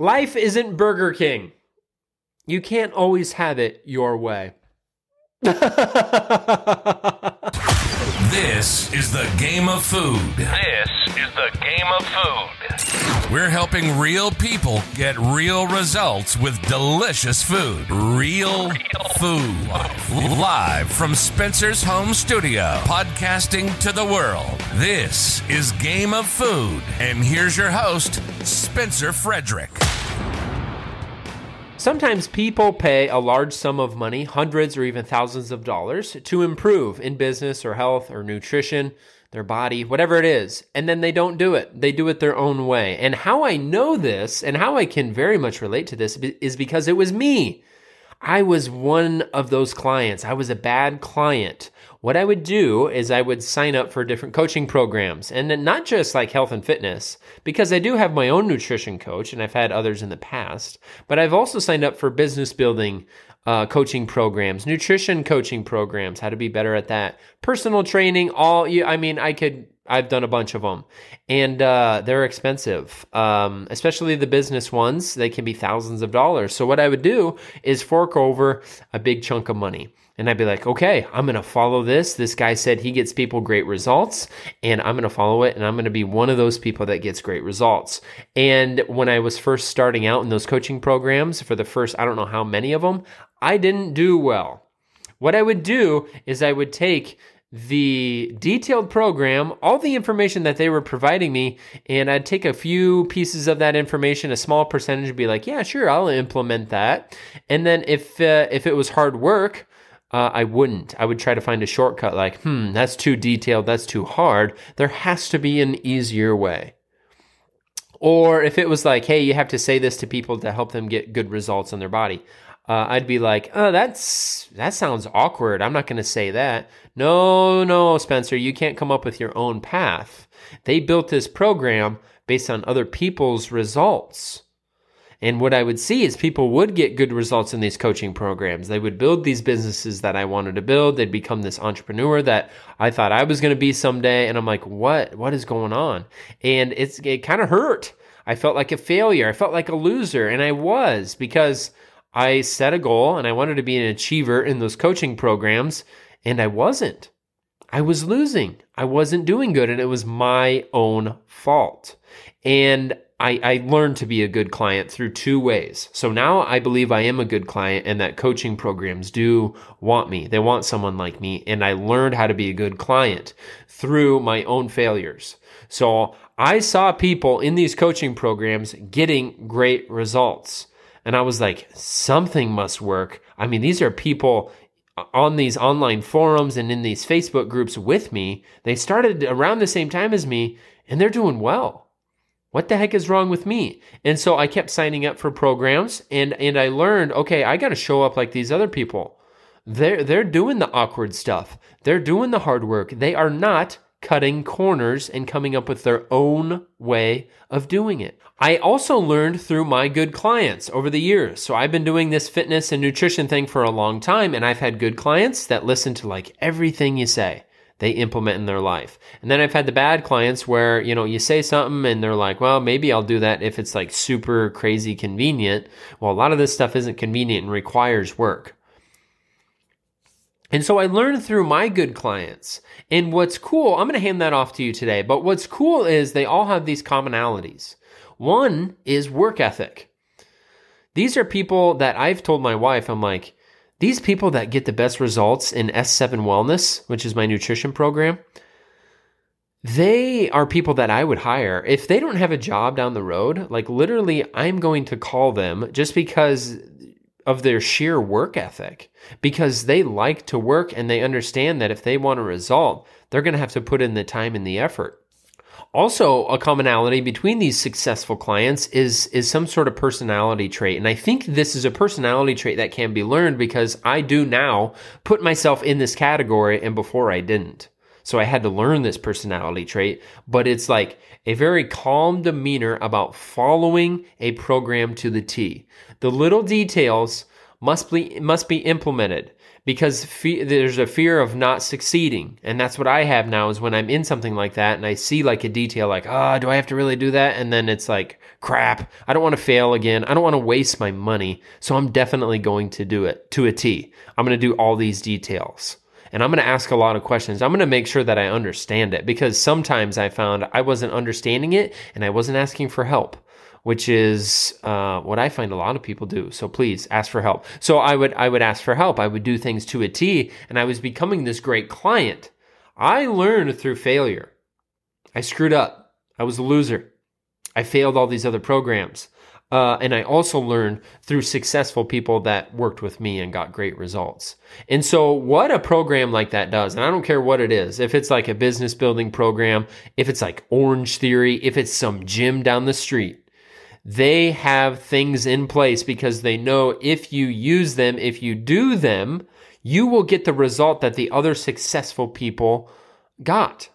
Life isn't Burger King. You can't always have it your way. This is the game of food. This is the game of food. We're helping real people get real results with delicious food. Real food. Live from Spencer's home studio, podcasting to the world. This is Game of Food. And here's your host, Spencer Frederick. Sometimes people pay a large sum of money, hundreds or even thousands of dollars, to improve in business or health or nutrition, their body, whatever it is, and then they don't do it. They do it their own way. And how I know this and how I can very much relate to this is because it was me. I was one of those clients. I was a bad client. What I would do is I would sign up for different coaching programs and not just like health and fitness, because I do have my own nutrition coach and I've had others in the past, but I've also signed up for business building uh, coaching programs, nutrition coaching programs, how to be better at that, personal training, all you, I mean, I could I've done a bunch of them, and uh, they're expensive, um, especially the business ones. They can be thousands of dollars. So what I would do is fork over a big chunk of money. And I'd be like, okay, I'm going to follow this. This guy said he gets people great results, and I'm going to follow it. And I'm going to be one of those people that gets great results. And when I was first starting out in those coaching programs for the first, I don't know how many of them, I didn't do well. What I would do is I would take the detailed program, all the information that they were providing me, and I'd take a few pieces of that information, a small percentage, and be like, yeah, sure, I'll implement that. And then if uh, if it was hard work, uh, I wouldn't. I would try to find a shortcut, like, hmm, that's too detailed, that's too hard. There has to be an easier way. Or if it was like, hey, you have to say this to people to help them get good results on their body, uh, I'd be like, oh, that's that sounds awkward. I'm not going to say that. No, no, Spencer, you can't come up with your own path. They built this program based on other people's results. And what I would see is people would get good results in these coaching programs. They would build these businesses that I wanted to build. They'd become this entrepreneur that I thought I was going to be someday. And I'm like, what? What is going on? And it's it kind of hurt. I felt like a failure. I felt like a loser, and I was because I set a goal and I wanted to be an achiever in those coaching programs, and I wasn't. I was losing. I wasn't doing good, and it was my own fault. And I, I, learned to be a good client through two ways. So now I believe I am a good client and that coaching programs do want me. They want someone like me. And I learned how to be a good client through my own failures. So I saw people in these coaching programs getting great results. And I was like, something must work. I mean, these are people on these online forums and in these Facebook groups with me. They started around the same time as me and they're doing well. What the heck is wrong with me? And so I kept signing up for programs and, and I learned, okay, I got to show up like these other people. They're, they're doing the awkward stuff. They're doing the hard work. They are not cutting corners and coming up with their own way of doing it. I also learned through my good clients over the years. So I've been doing this fitness and nutrition thing for a long time and I've had good clients that listen to like everything you say. They implement in their life. And then I've had the bad clients where, you know, you say something and they're like, well, maybe I'll do that if it's like super crazy convenient. Well, a lot of this stuff isn't convenient and requires work. And so I learned through my good clients. And what's cool, I'm going to hand that off to you today, but what's cool is they all have these commonalities. One is work ethic. These are people that I've told my wife, I'm like, these people that get the best results in S7 Wellness, which is my nutrition program, they are people that I would hire. If they don't have a job down the road, like literally, I'm going to call them just because of their sheer work ethic because they like to work and they understand that if they want a result, they're going to have to put in the time and the effort. Also, a commonality between these successful clients is is some sort of personality trait. And I think this is a personality trait that can be learned because I do now put myself in this category and before I didn't. So I had to learn this personality trait, but it's like a very calm demeanor about following a program to the T. The little details must be must be implemented because fe- there's a fear of not succeeding. And that's what i have now is when i'm in something like that and i see like a detail like oh do i have to really do that? And then it's like crap i don't want to fail again. I don't want to waste my money. So i'm definitely going to do it to a t. I'm going to do all these details. And i'm going to ask a lot of questions. I'm going to make sure that i understand it because sometimes i found i wasn't understanding it and i wasn't asking for help which is uh, what I find a lot of people do. So please ask for help. So I would I would ask for help. I would do things to a T, and I was becoming this great client. I learned through failure. I screwed up. I was a loser. I failed all these other programs. Uh, and I also learned through successful people that worked with me and got great results. And so, what a program like that does, and I don't care what it is, if it's like a business building program, if it's like Orange Theory, if it's some gym down the street, they have things in place because they know if you use them, if you do them, you will get the result that the other successful people got.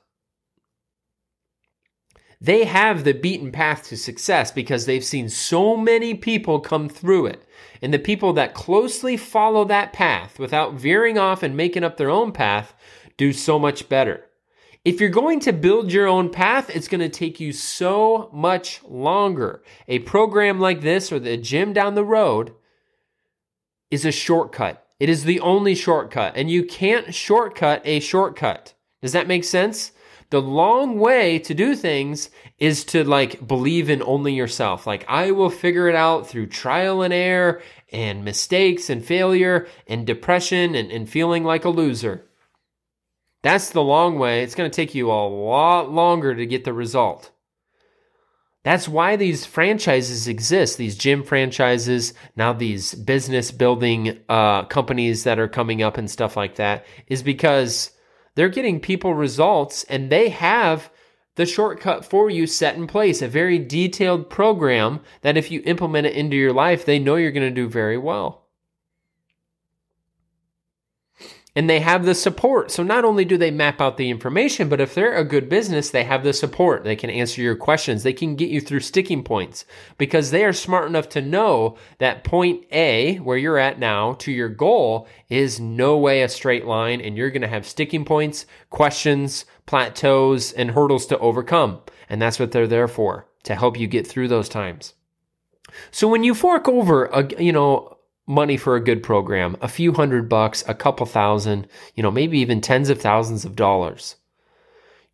They have the beaten path to success because they've seen so many people come through it. And the people that closely follow that path without veering off and making up their own path do so much better. If you're going to build your own path, it's going to take you so much longer. A program like this or the gym down the road is a shortcut. It is the only shortcut, and you can't shortcut a shortcut. Does that make sense? The long way to do things is to like believe in only yourself. Like, I will figure it out through trial and error and mistakes and failure and depression and, and feeling like a loser. That's the long way. It's going to take you a lot longer to get the result. That's why these franchises exist, these gym franchises, now these business building uh, companies that are coming up and stuff like that, is because they're getting people results and they have the shortcut for you set in place, a very detailed program that if you implement it into your life, they know you're going to do very well. And they have the support. So not only do they map out the information, but if they're a good business, they have the support. They can answer your questions. They can get you through sticking points because they are smart enough to know that point A, where you're at now, to your goal is no way a straight line and you're going to have sticking points, questions, plateaus, and hurdles to overcome. And that's what they're there for, to help you get through those times. So when you fork over a, you know, money for a good program, a few hundred bucks, a couple thousand, you know, maybe even tens of thousands of dollars.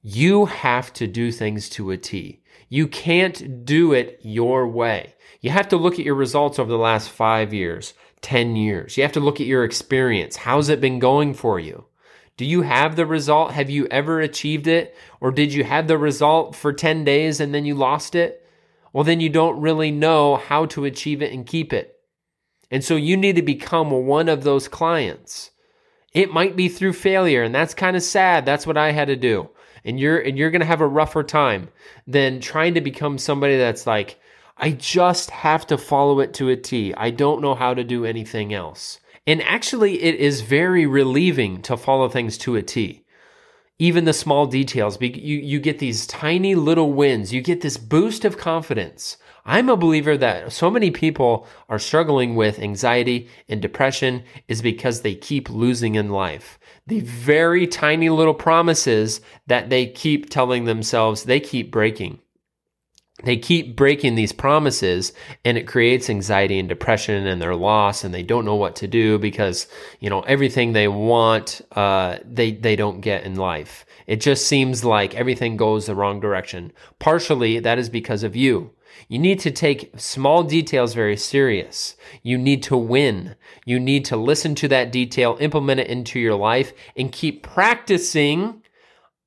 You have to do things to a T. You can't do it your way. You have to look at your results over the last five years, 10 years. You have to look at your experience. How's it been going for you? Do you have the result? Have you ever achieved it? Or did you have the result for 10 days and then you lost it? Well, then you don't really know how to achieve it and keep it. And so you need to become one of those clients. It might be through failure, and that's kind of sad. That's what I had to do. And you're and you're gonna have a rougher time than trying to become somebody that's like, I just have to follow it to a T. I don't know how to do anything else. And actually, it is very relieving to follow things to a T. Even the small details, you, you get these tiny little wins. You get this boost of confidence I'm a believer that so many people are struggling with anxiety and depression is because they keep losing in life. The very tiny little promises that they keep telling themselves, they keep breaking. They keep breaking these promises and it creates anxiety and depression and they're lost and they don't know what to do because, you know, everything they want, uh, they, they don't get in life. It just seems like everything goes the wrong direction. Partially that is because of you. You need to take small details very serious. You need to win. You need to listen to that detail, implement it into your life, and keep practicing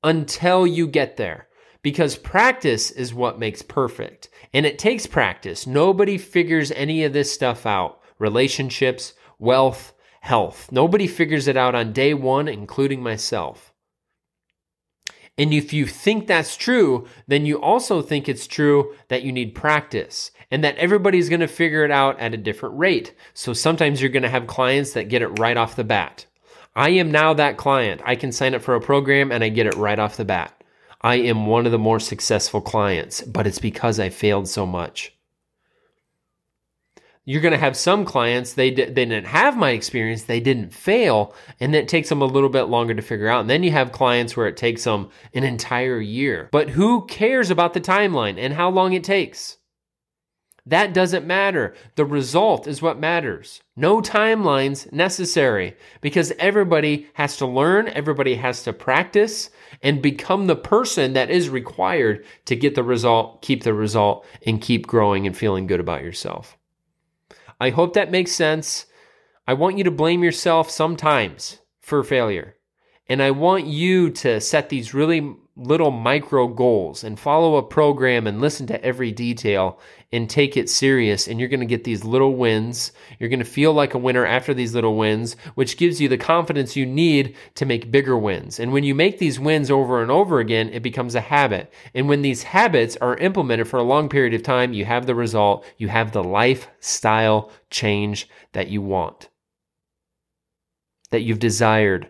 until you get there. Because practice is what makes perfect. And it takes practice. Nobody figures any of this stuff out relationships, wealth, health. Nobody figures it out on day one, including myself. And if you think that's true, then you also think it's true that you need practice and that everybody's going to figure it out at a different rate. So sometimes you're going to have clients that get it right off the bat. I am now that client. I can sign up for a program and I get it right off the bat. I am one of the more successful clients, but it's because I failed so much. You're going to have some clients, they, di- they didn't have my experience, they didn't fail, and that takes them a little bit longer to figure out. And then you have clients where it takes them an entire year. But who cares about the timeline and how long it takes? That doesn't matter. The result is what matters. No timelines necessary because everybody has to learn, everybody has to practice and become the person that is required to get the result, keep the result, and keep growing and feeling good about yourself. I hope that makes sense. I want you to blame yourself sometimes for failure. And I want you to set these really little micro goals and follow a program and listen to every detail and take it serious. And you're going to get these little wins. You're going to feel like a winner after these little wins, which gives you the confidence you need to make bigger wins. And when you make these wins over and over again, it becomes a habit. And when these habits are implemented for a long period of time, you have the result. You have the lifestyle change that you want, that you've desired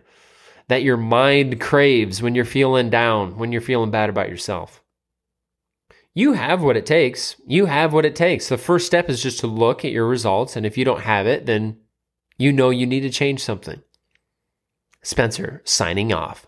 that your mind craves when you're feeling down, when you're feeling bad about yourself. You have what it takes. You have what it takes. The first step is just to look at your results. And if you don't have it, then you know you need to change something. Spencer signing off.